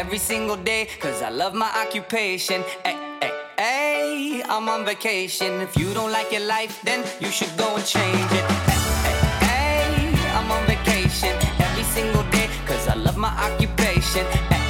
every single day, cause I love my occupation. Ay, ay, ay, I'm on vacation. If you don't like your life, then you should go and change it. Ay, ay, ay, I'm on vacation every single day, cause I love my occupation. Ay,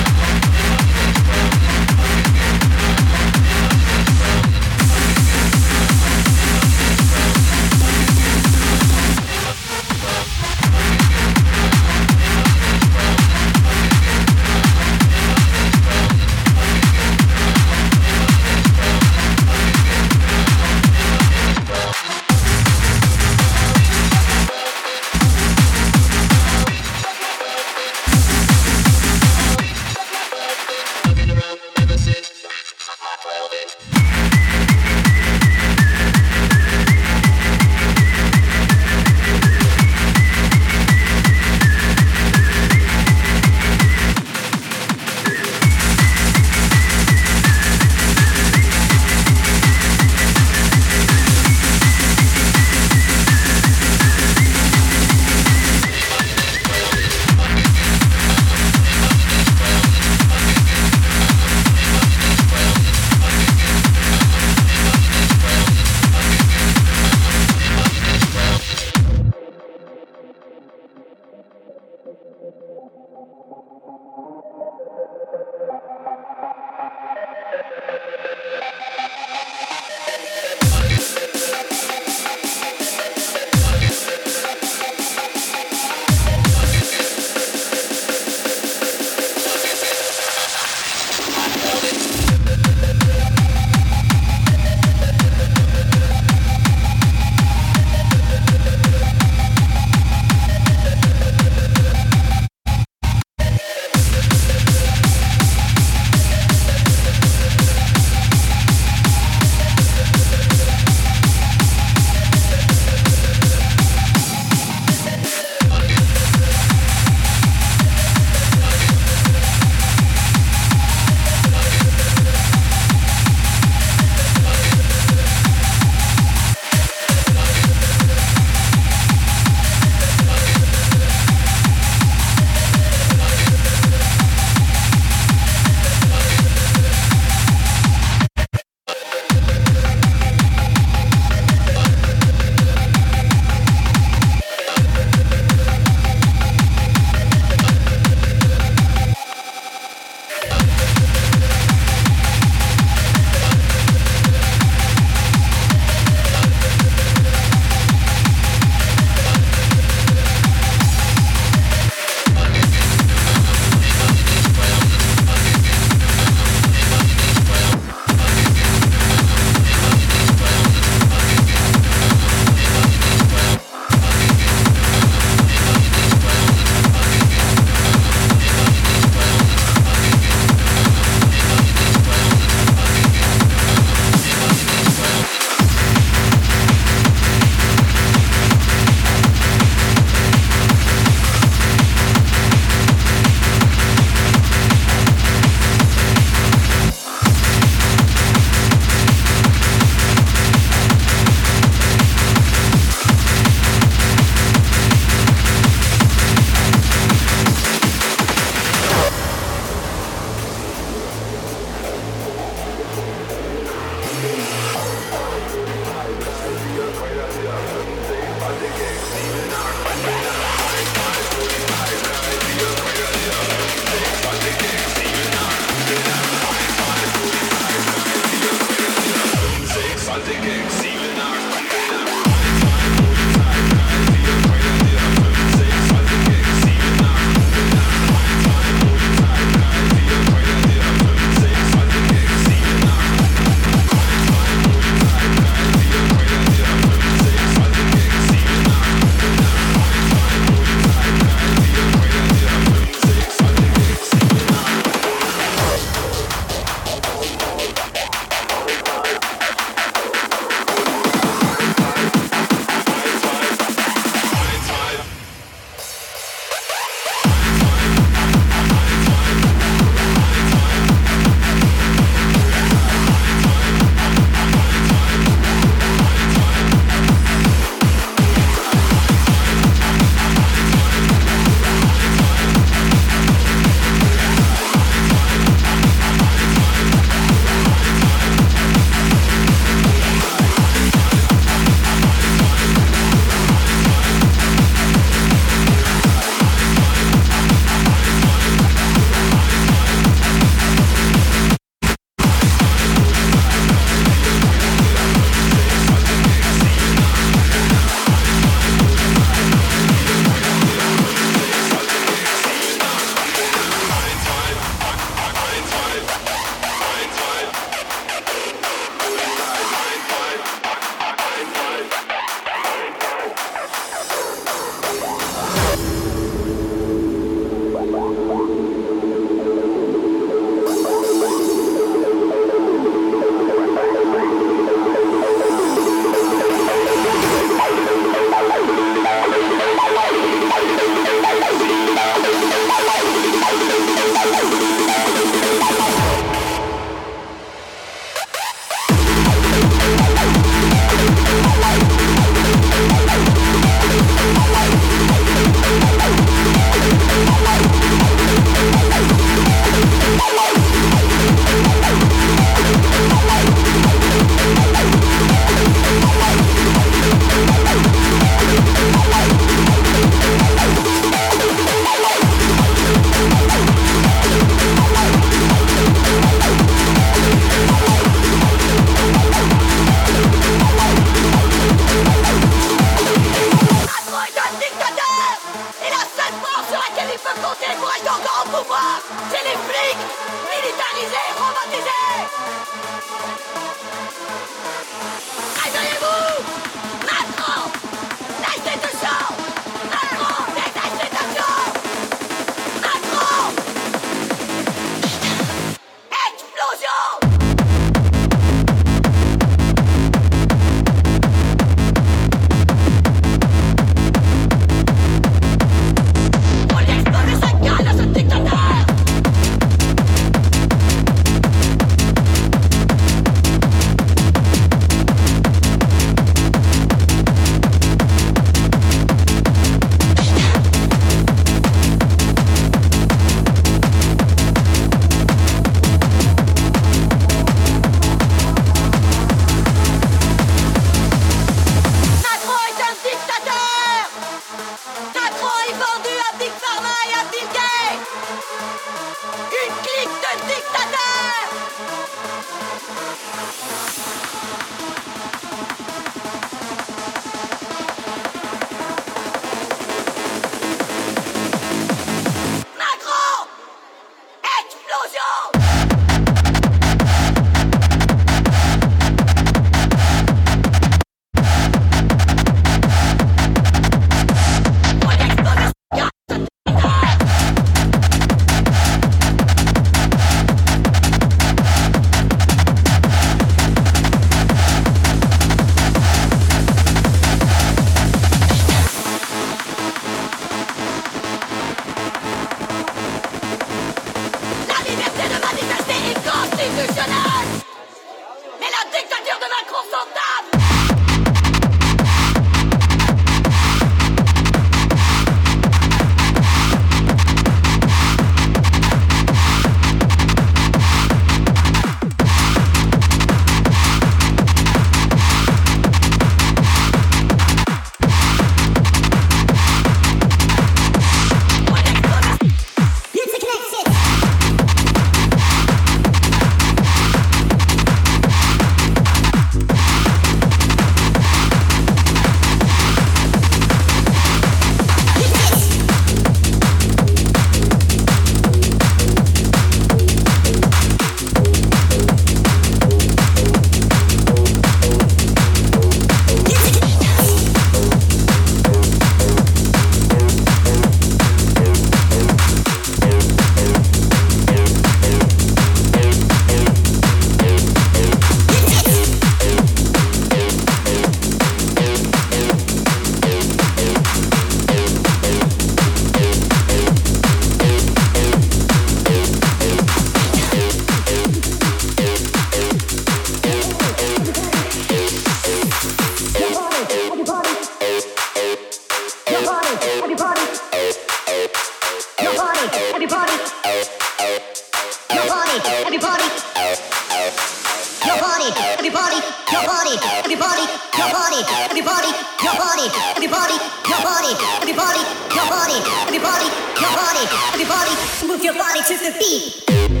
everybody, your body, everybody, your body, everybody, your body, everybody, your body, everybody, your body, everybody, your body, everybody, move your body to the beat.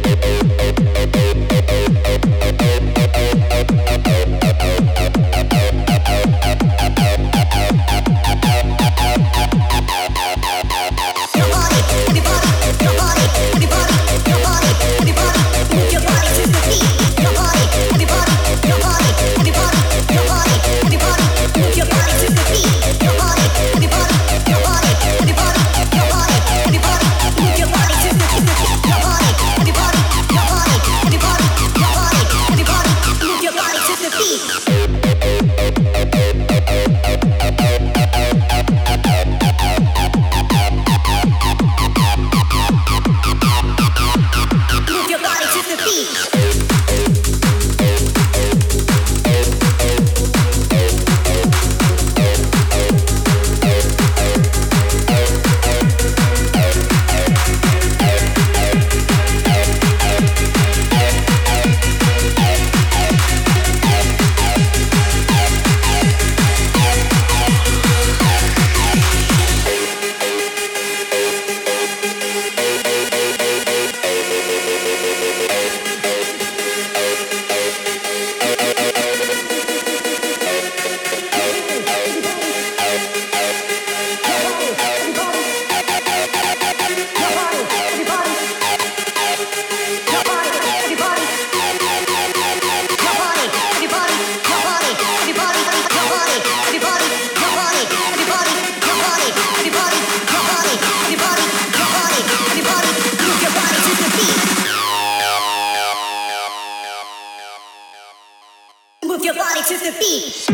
Like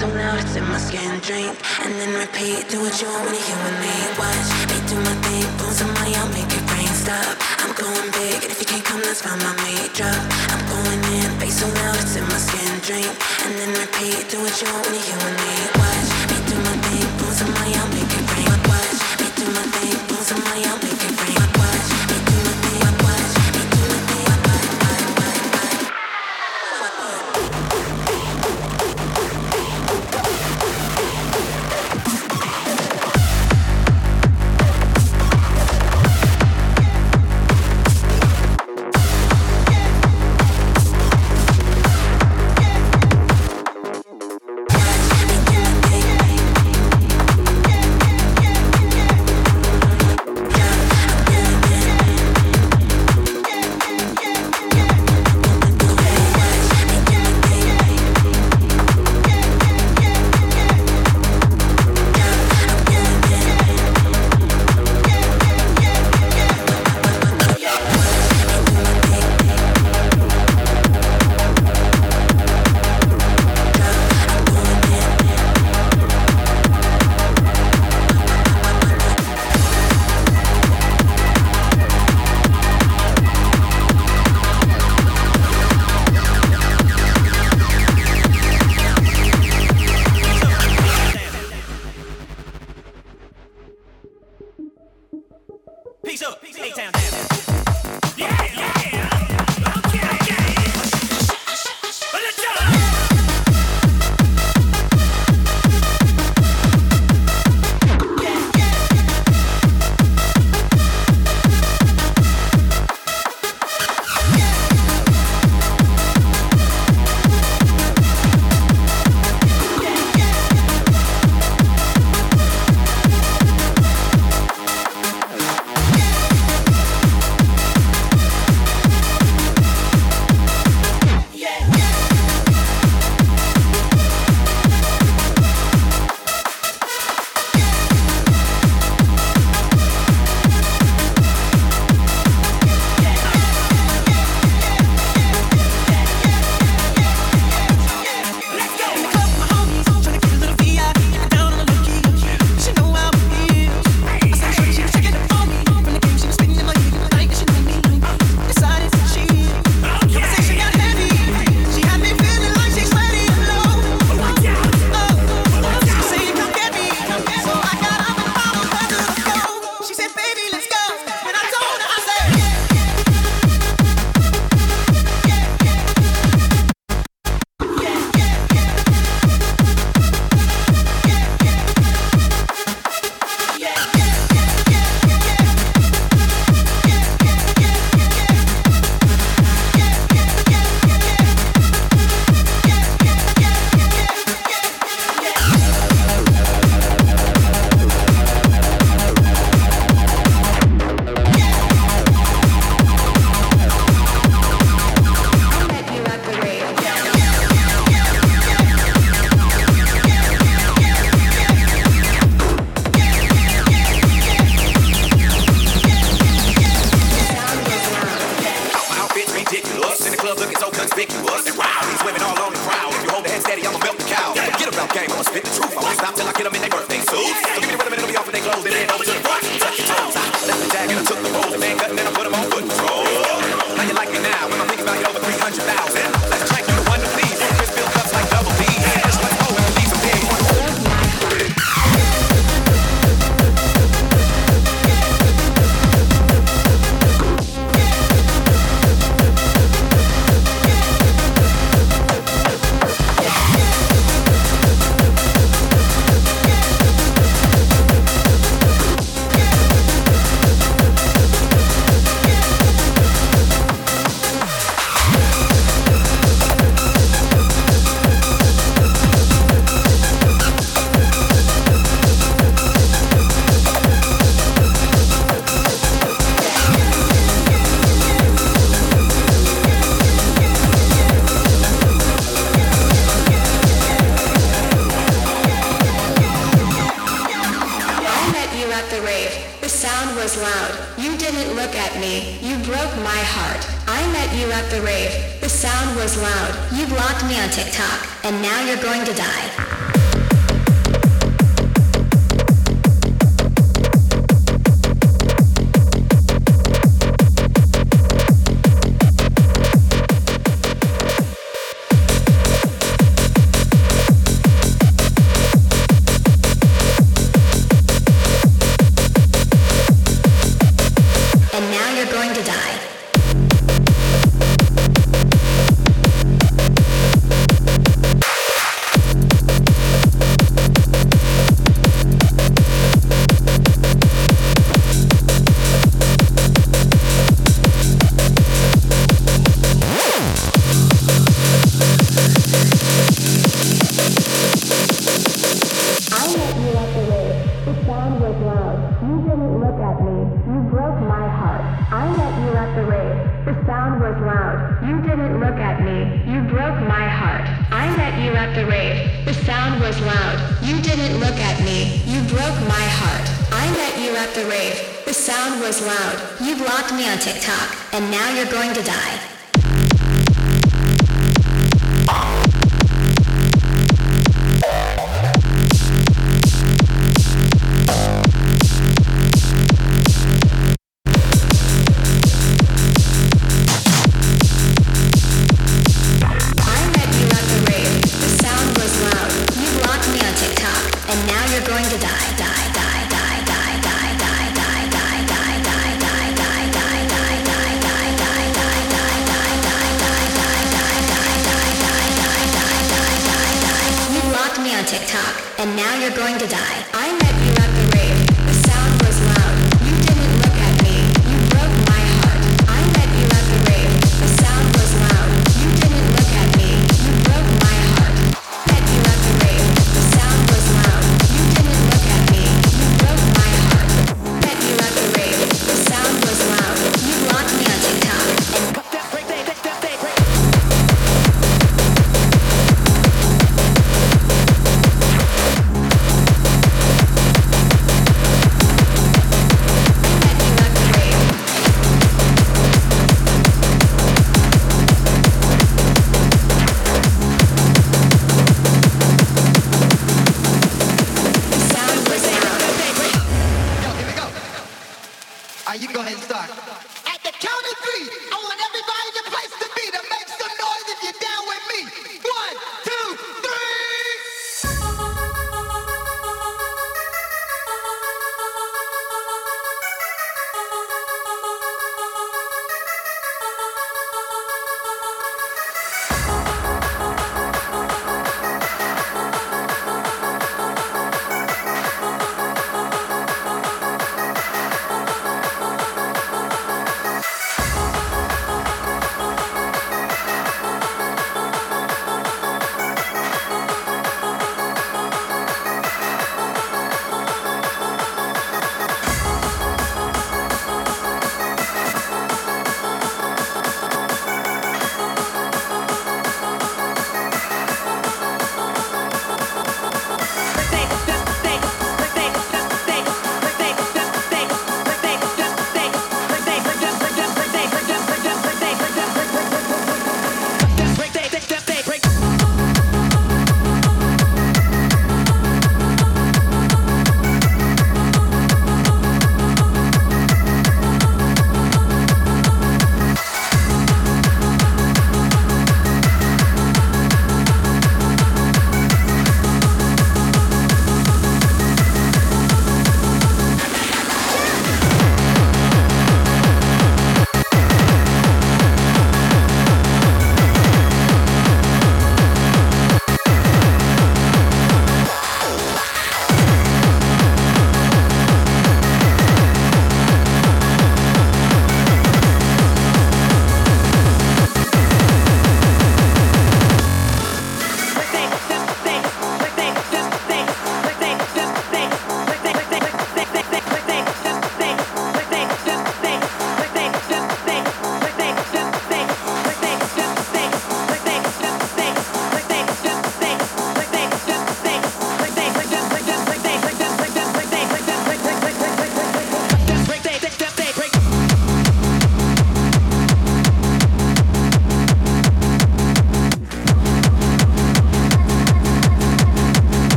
so loud, it's in my skin. Drink and then repeat. Do what you want when you're with me. Watch me do my thing, boom some money, I'll make it rain. Stop. I'm going big, and if you can't come, let's find my major. I'm going in, bass so loud, it's in my skin. Drink and then repeat. Do what you want when you're with me. Watch me do my thing, boom some money, I'll make it rain. Watch me do my thing, boom some money, I'll make it rain. at me. You broke my heart. I met you at the rave. The sound was loud. You didn't look at me. You broke my heart. I met you at the rave. The sound was loud. You didn't look at me. You broke my heart. I met you at the rave. The sound was loud. You blocked me on TikTok, and now you're going to die.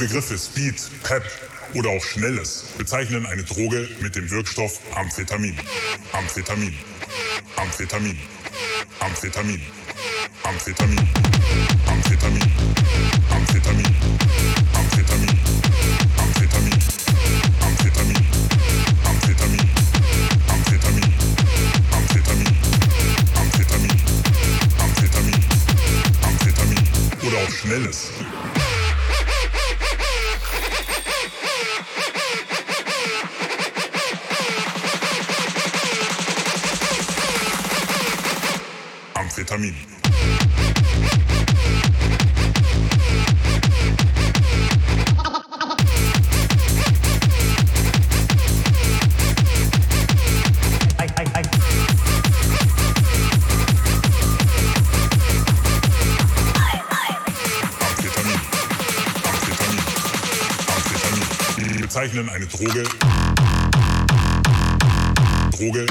Begriffe Speed, Pep, oder auch Schnelles bezeichnen eine Droge mit dem Wirkstoff Amphetamin. Amphetamin. Amphetamin. Amphetamin. Amphetamin. Amphetamin. Amphetamin. Amphetamin. Amphetamin. Amphetamin. Amphetamin. Amphetamin. Amphetamin. Amphetamin. Amphetamin. Amphetamin. Oder auch Schnelles. Amphetamin. Zeichnen eine Droge. Droge.